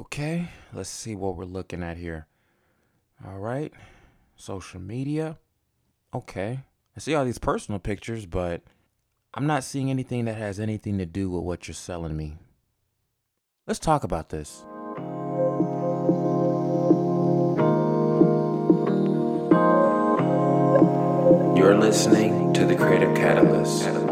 Okay, let's see what we're looking at here. All right, social media. Okay, I see all these personal pictures, but I'm not seeing anything that has anything to do with what you're selling me. Let's talk about this. You're listening to the Creative Catalyst.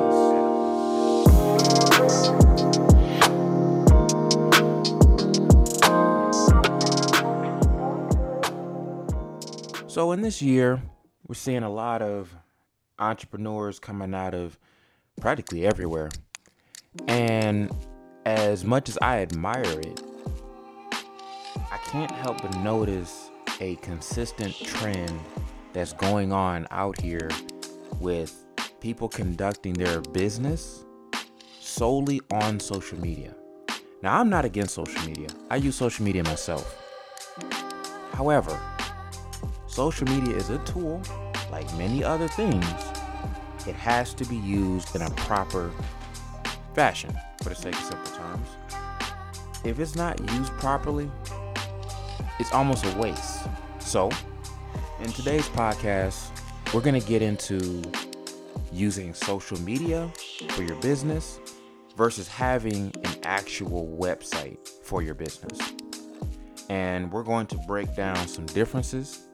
So, in this year, we're seeing a lot of entrepreneurs coming out of practically everywhere. And as much as I admire it, I can't help but notice a consistent trend that's going on out here with people conducting their business solely on social media. Now, I'm not against social media, I use social media myself. However, social media is a tool like many other things. It has to be used in a proper fashion, for the sake of simple terms. If it's not used properly, it's almost a waste. So, in today's podcast, we're going to get into using social media for your business versus having an actual website for your business. And we're going to break down some differences,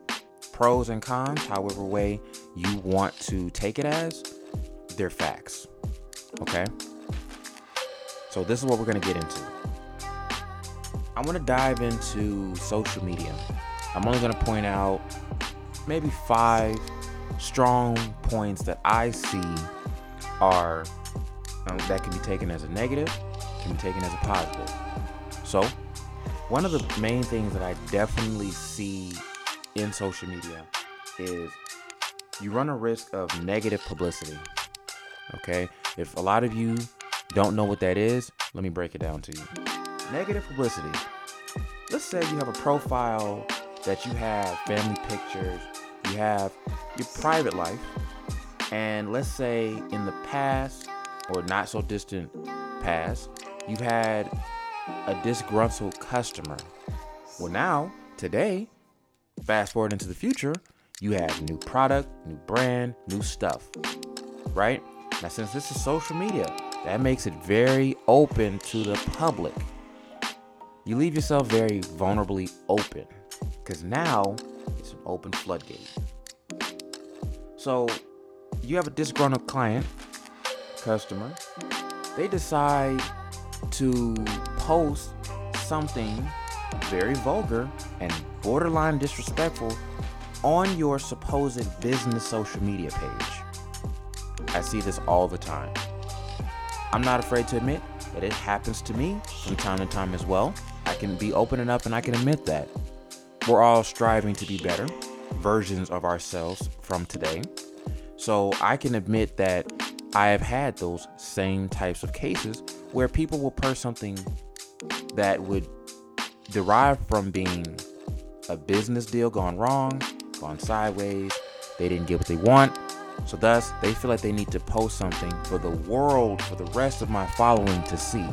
pros and cons, however way you want to take it as. They're facts. Okay? So this is what we're going to get into. I want to dive into social media. I'm only going to point out maybe five strong points that I see are um, that can be taken as a negative, can be taken as a positive. So, one of the main things that I definitely see in social media is you run a risk of negative publicity. Okay? If a lot of you don't know what that is, let me break it down to you. Negative publicity. Let's say you have a profile that you have family pictures, you have your private life, and let's say in the past or not so distant past, you've had a disgruntled customer. Well, now, today, fast forward into the future, you have new product, new brand, new stuff, right? Now, since this is social media, that makes it very open to the public. You leave yourself very vulnerably open because now it's an open floodgate. So, you have a disgruntled client, customer, they decide to post something very vulgar and borderline disrespectful on your supposed business social media page. I see this all the time. I'm not afraid to admit that it happens to me from time to time as well. I can be open enough and I can admit that. We're all striving to be better versions of ourselves from today. So I can admit that I have had those same types of cases where people will post something that would derive from being a business deal gone wrong, gone sideways, they didn't get what they want. So thus, they feel like they need to post something for the world, for the rest of my following to see.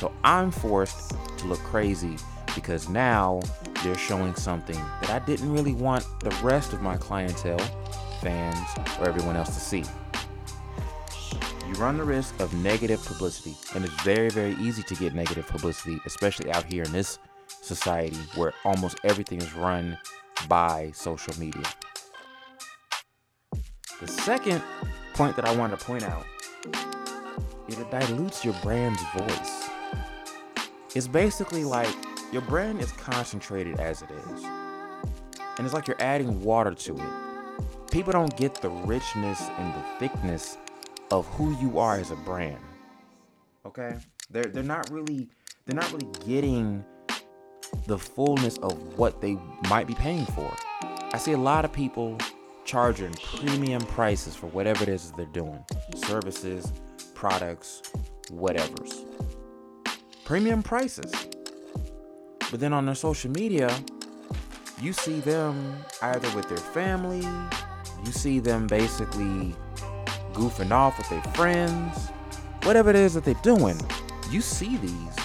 So I'm forced to look crazy because now they're showing something that I didn't really want the rest of my clientele, fans, or everyone else to see you run the risk of negative publicity. And it's very, very easy to get negative publicity, especially out here in this society where almost everything is run by social media. The second point that I want to point out is it dilutes your brand's voice. It's basically like your brand is concentrated as it is. And it's like you're adding water to it. People don't get the richness and the thickness of who you are as a brand. Okay? They're they're not really they're not really getting the fullness of what they might be paying for. I see a lot of people charging premium prices for whatever it is they're doing. Services, products, whatever's. Premium prices. But then on their social media, you see them either with their family, you see them basically goofing off with their friends, whatever it is that they're doing, you see these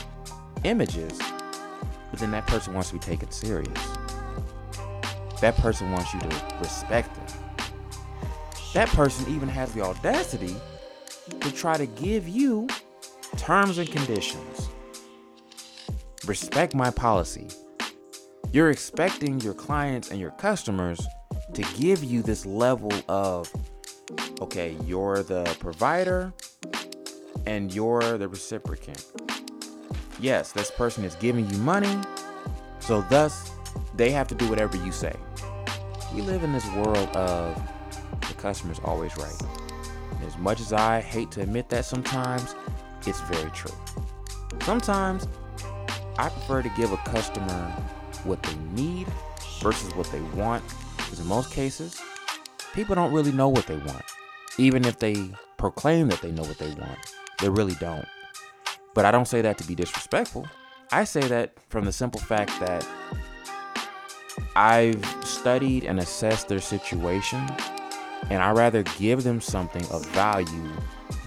images. But then that person wants to be taken serious. That person wants you to respect them. That person even has the audacity to try to give you terms and conditions. Respect my policy. You're expecting your clients and your customers to give you this level of okay, you're the provider and you're the reciprocant. Yes, this person is giving you money, so thus they have to do whatever you say. We live in this world of the customer's always right. as much as I hate to admit that sometimes, it's very true. Sometimes I prefer to give a customer what they need versus what they want, because in most cases, people don't really know what they want. Even if they proclaim that they know what they want, they really don't. But I don't say that to be disrespectful. I say that from the simple fact that I've studied and assessed their situation, and I rather give them something of value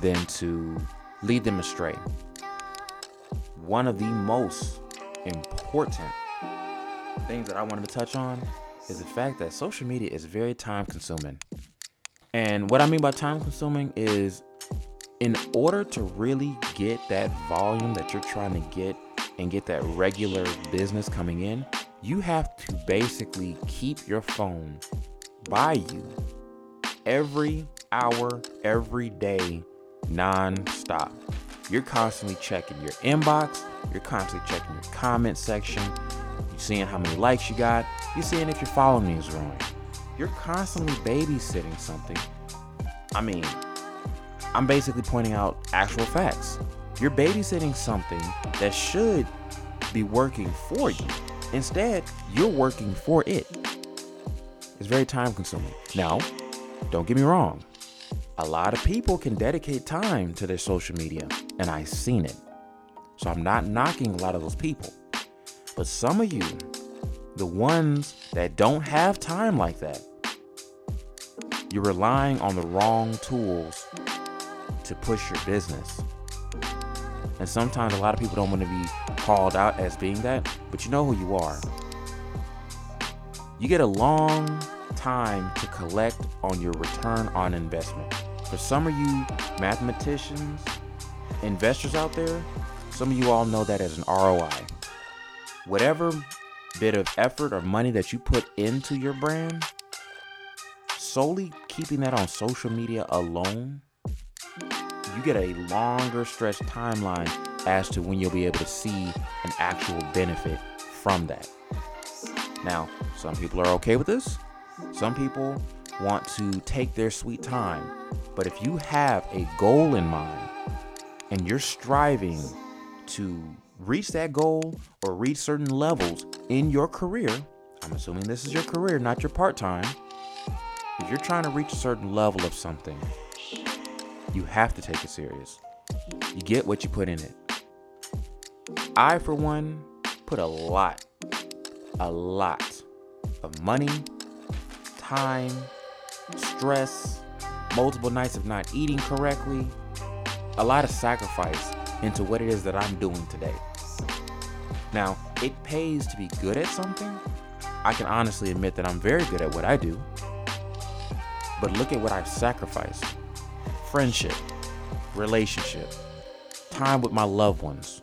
than to lead them astray. One of the most important things that I wanted to touch on is the fact that social media is very time consuming. And what I mean by time consuming is in order to really get that volume that you're trying to get and get that regular business coming in, you have to basically keep your phone by you every hour, every day, non-stop. You're constantly checking your inbox, you're constantly checking your comment section, you're seeing how many likes you got, you're seeing if your following is growing. You're constantly babysitting something. I mean, I'm basically pointing out actual facts. You're babysitting something that should be working for you. Instead, you're working for it. It's very time consuming. Now, don't get me wrong. A lot of people can dedicate time to their social media, and I've seen it. So I'm not knocking a lot of those people. But some of you, the ones that don't have time like that, you're relying on the wrong tools to push your business. And sometimes a lot of people don't want to be called out as being that, but you know who you are. You get a long time to collect on your return on investment. For some of you mathematicians, investors out there, some of you all know that as an ROI. Whatever bit of effort or money that you put into your brand, solely keeping that on social media alone you get a longer stretch timeline as to when you'll be able to see an actual benefit from that. Now, some people are okay with this. Some people want to take their sweet time. But if you have a goal in mind and you're striving to reach that goal or reach certain levels in your career, I'm assuming this is your career, not your part time. If you're trying to reach a certain level of something, you have to take it serious. You get what you put in it. I, for one, put a lot, a lot of money, time, stress, multiple nights of not eating correctly, a lot of sacrifice into what it is that I'm doing today. Now, it pays to be good at something. I can honestly admit that I'm very good at what I do. But look at what I've sacrificed friendship, relationship, time with my loved ones.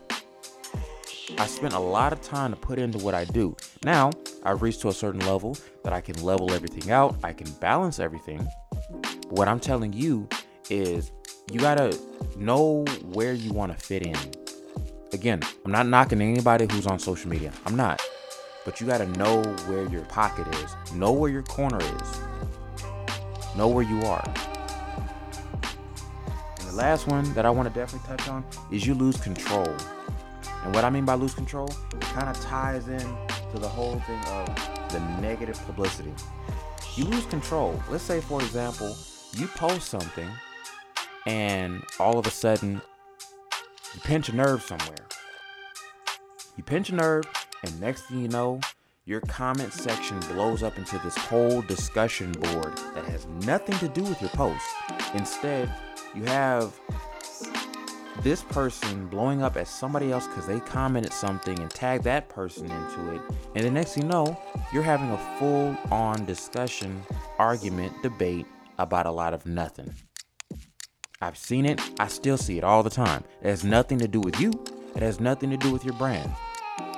I spent a lot of time to put into what I do. Now, I've reached to a certain level that I can level everything out, I can balance everything. What I'm telling you is you gotta know where you wanna fit in. Again, I'm not knocking anybody who's on social media, I'm not. But you gotta know where your pocket is, know where your corner is, know where you are last one that I want to definitely touch on is you lose control. And what I mean by lose control, it kind of ties in to the whole thing of the negative publicity. You lose control. Let's say, for example, you post something and all of a sudden you pinch a nerve somewhere. You pinch a nerve, and next thing you know, your comment section blows up into this whole discussion board that has nothing to do with your post. Instead, you have this person blowing up at somebody else because they commented something and tagged that person into it. And the next thing you know, you're having a full on discussion, argument, debate about a lot of nothing. I've seen it, I still see it all the time. It has nothing to do with you, it has nothing to do with your brand.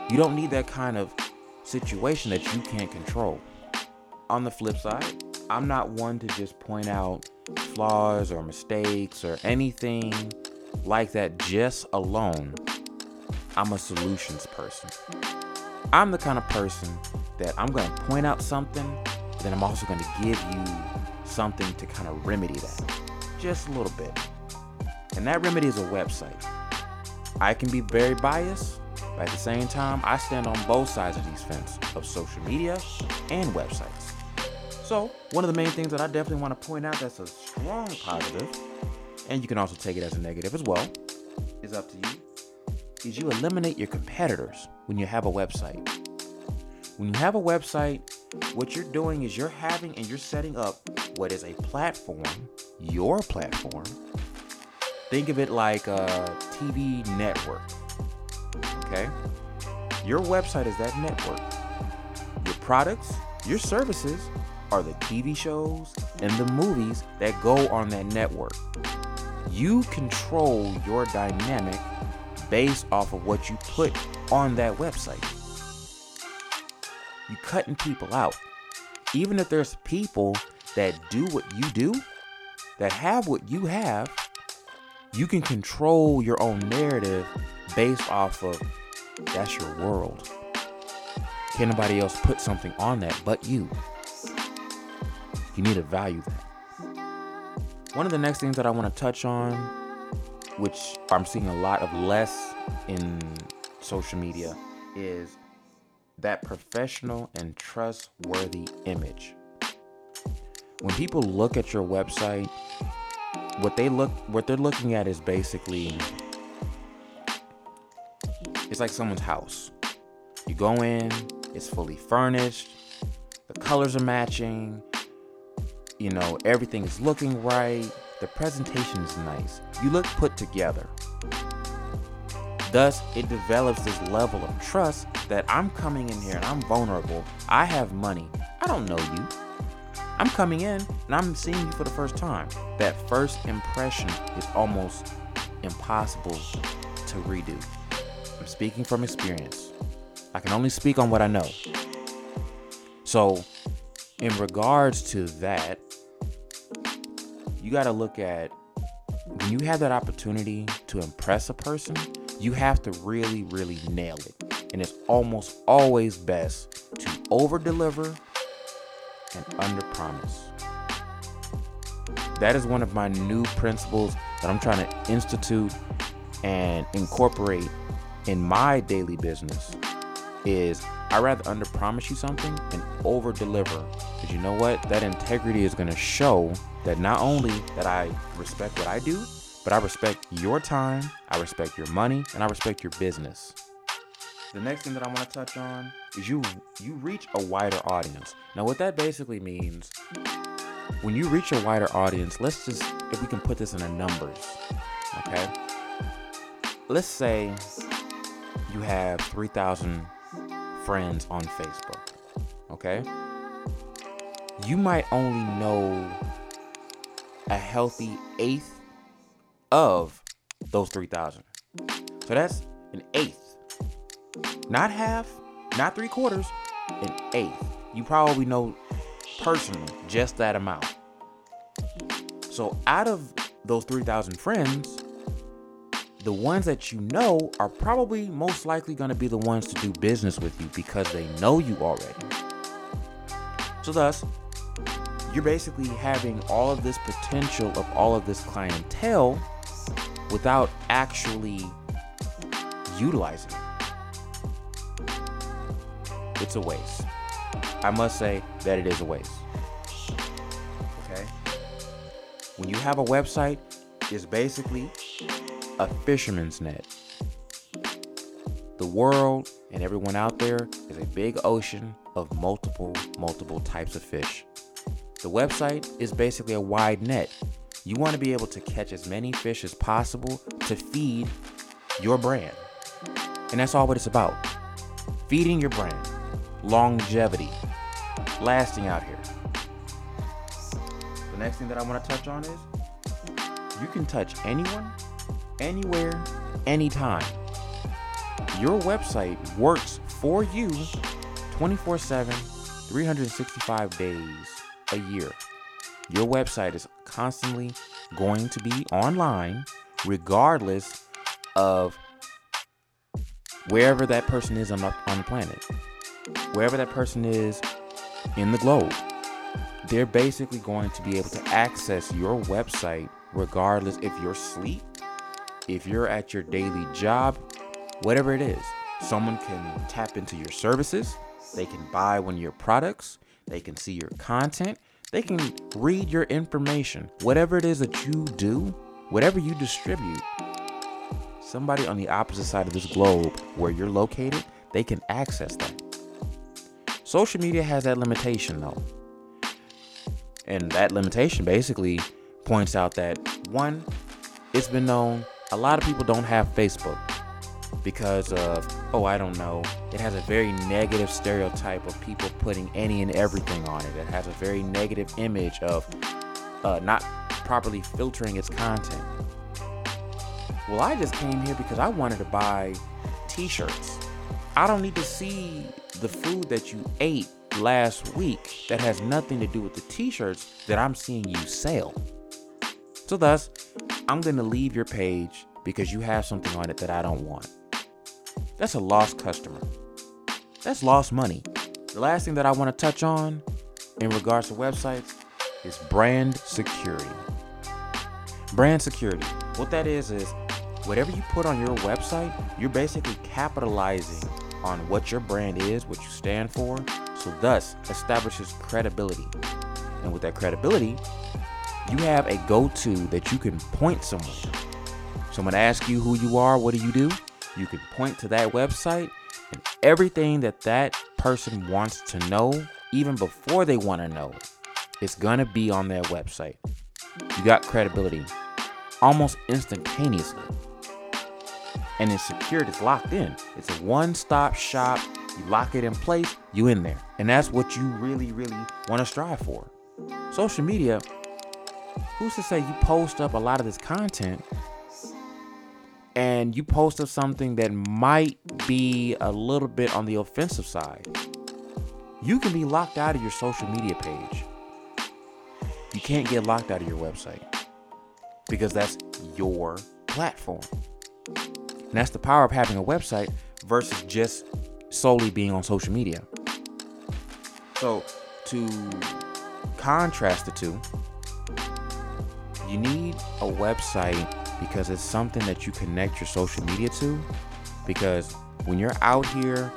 You don't need that kind of situation that you can't control. On the flip side, I'm not one to just point out flaws or mistakes or anything like that just alone. I'm a solutions person. I'm the kind of person that I'm going to point out something, then I'm also going to give you something to kind of remedy that. Just a little bit. And that remedy is a website. I can be very biased, but at the same time, I stand on both sides of these fence of social media and websites. So, one of the main things that I definitely want to point out that's a strong positive, and you can also take it as a negative as well, is up to you, is you eliminate your competitors when you have a website. When you have a website, what you're doing is you're having and you're setting up what is a platform, your platform. Think of it like a TV network. Okay? Your website is that network. Your products, your services are the TV shows and the movies that go on that network. You control your dynamic based off of what you put on that website you cutting people out. Even if there's people that do what you do, that have what you have, you can control your own narrative based off of that's your world. Can nobody else put something on that but you? You need to value that. One of the next things that I want to touch on, which I'm seeing a lot of less in social media, is that professional and trustworthy image. When people look at your website, what they look what they're looking at is basically it's like someone's house. You go in, it's fully furnished, the colors are matching, you know, everything is looking right, the presentation is nice. You look put together. Thus, it develops this level of trust that I'm coming in here and I'm vulnerable. I have money. I don't know you. I'm coming in and I'm seeing you for the first time. That first impression is almost impossible to redo. I'm speaking from experience. I can only speak on what I know. So, in regards to that, you got to look at when you have that opportunity to impress a person, you have to really, really nail it. And it's almost always best to over deliver and under promise. That is one of my new principles that I'm trying to institute and incorporate in my daily business is I rather under promise you something and over deliver. Because you know what? That integrity is going to show that not only that I respect what I do, but I respect your time, I respect your money, and I respect your business. The next thing that I want to touch on is you you reach a wider audience. Now what that basically means when you reach a wider audience, let's just if we can put this in a numbers, okay? Let's say you have 3,000 friends on Facebook, okay? You might only know a healthy eighth of those 3,000. So that's an eighth. Not half, not three quarters, an eighth. You probably know personally just that amount. So out of those 3,000 friends, the ones that you know are probably most likely going to be the ones to do business with you because they know you already. So, thus, you're basically having all of this potential of all of this clientele without actually utilizing it. It's a waste. I must say that it is a waste. Okay? When you have a website, it's basically a fisherman's net. The world and everyone out there is a big ocean of multiple, multiple types of fish. The website is basically a wide net you want to be able to catch as many fish as possible to feed your brand. And that's all what it's about. Feeding your brand. Longevity. Lasting out here. The next thing that I want to touch on is you can touch anyone, anywhere, anytime. Your website works for you 24 7, 365 days a year. Your website is constantly going to be online regardless of wherever that person is on the, on the planet, wherever that person is in the globe. They're basically going to be able to access your website regardless if you're asleep, if you're at your daily job, whatever it is. Someone can tap into your services, they can buy one of your products, they can see your content, they can read your information. Whatever it is that you do, whatever you distribute, somebody on the opposite side of this globe where you're located, they can access that. Social media has that limitation though. And that limitation basically points out that one, it's been known a lot of people don't have Facebook because of, oh, I don't know, it has a very negative stereotype of people putting any and everything on it. It has a very negative image of uh, not properly filtering its content. Well, I just came here because I wanted to buy t shirts. I don't need to see the food that you ate last week that has nothing to do with the t shirts that I'm seeing you sell. So, thus, I'm going to leave your page because you have something on it that I don't want. That's a lost customer. That's lost money. The last thing that I want to touch on in regards to websites is brand security. Brand security. What that is is whatever you put on your website, you're basically capitalizing on what your brand is, what you stand for, so thus establishes credibility. And with that credibility, you have a go-to that you can point someone. Someone asks you who you are, what do you do? You can point to that website and everything that that person wants to know, even before they want to know, it's gonna be on their website. You got credibility almost instantaneously. And it's secured, it's locked in. It's a one stop shop. You lock it in place, you in there. And that's what you really, really want to strive for. Social media, who's to say you post up a lot of this content and you post up something that might be a little bit on the offensive side? You can be locked out of your social media page. You can't get locked out of your website because that's your platform. And that's the power of having a website versus just solely being on social media. So, to contrast the two, you need a website because it's something that you connect your social media to. Because when you're out here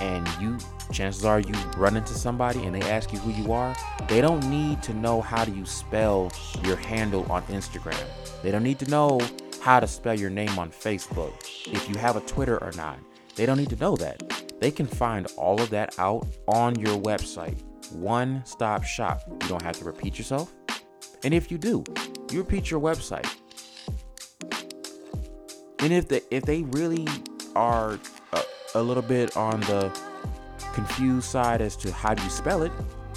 and you, chances are you run into somebody and they ask you who you are, they don't need to know how do you spell your handle on Instagram. They don't need to know how to spell your name on Facebook, if you have a Twitter or not. They don't need to know that. They can find all of that out on your website. One stop shop. You don't have to repeat yourself. And if you do, you repeat your website. And if they if they really are a, a little bit on the confused side as to how do you spell it,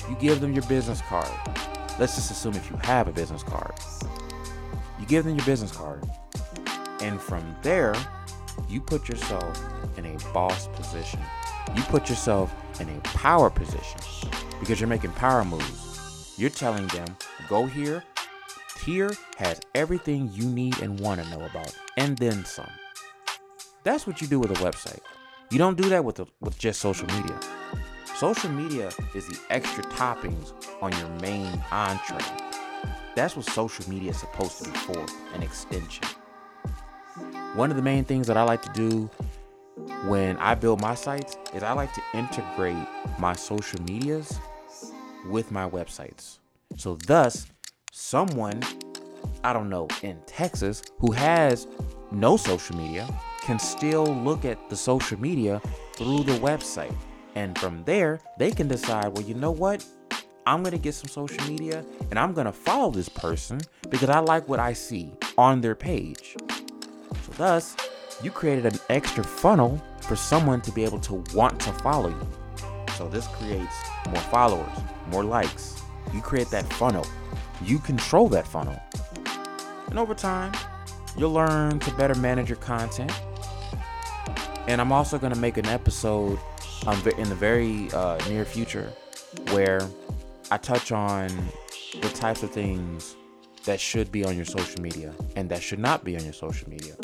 you give them your business card. Let's just assume if you have a business card. You give them your business card. And from there, you put yourself in a boss position. You put yourself in a power position because you're making power moves. You're telling them, go here. Here has everything you need and want to know about, and then some. That's what you do with a website. You don't do that with, the, with just social media. Social media is the extra toppings on your main entree. That's what social media is supposed to be for an extension. One of the main things that I like to do when I build my sites is I like to integrate my social medias with my websites. So, thus, someone, I don't know, in Texas who has no social media can still look at the social media through the website. And from there, they can decide, well, you know what? I'm going to get some social media and I'm going to follow this person because I like what I see on their page. So, thus, you created an extra funnel for someone to be able to want to follow you. So this creates more followers, more likes. You create that funnel. You control that funnel. And over time, you'll learn to better manage your content. And I'm also going to make an episode um, in the very uh, near future where I touch on the types of things that should be on your social media and that should not be on your social media.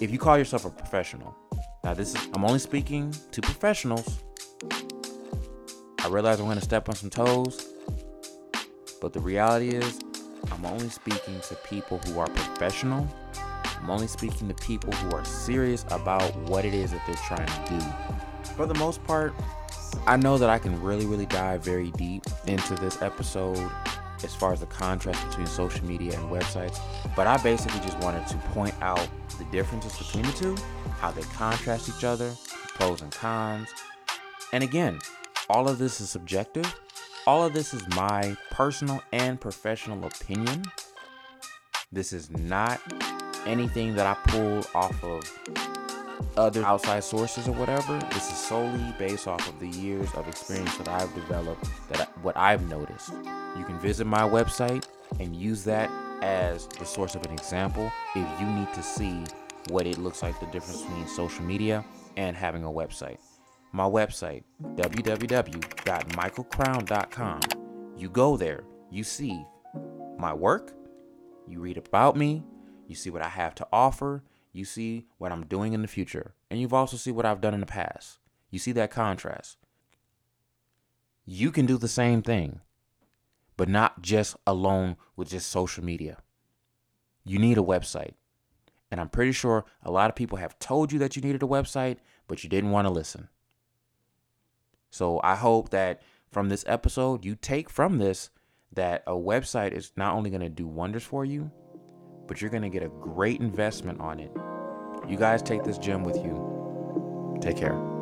If you call yourself a professional, now this is I'm only speaking to professionals. I realize I'm going to step on some toes, but the reality is I'm only speaking to people who are professional. I'm only speaking to people who are serious about what it is that they're trying to do. For the most part, I know that I can really, really dive very deep into this episode as far as the contrast between social media and websites, but I basically just wanted to point out the differences between the two, how they contrast each other, pros and cons. And again, all of this is subjective. All of this is my personal and professional opinion. This is not anything that I pull off of other outside sources or whatever. This is solely based off of the years of experience that I've developed, that I, what I've noticed. You can visit my website and use that as the source of an example if you need to see what it looks like the difference between social media and having a website. My website, www.michaelcrown.com. You go there, you see my work, you read about me, you see what I have to offer, you see what I'm doing in the future, and you've also see what I've done in the past. You see that contrast. You can do the same thing but not just alone with just social media. You need a website. And I'm pretty sure a lot of people have told you that you needed a website, but you didn't want to listen. So I hope that from this episode, you take from this that a website is not only going to do wonders for you, but you're going to get a great investment on it. You guys take this gem with you. Take care.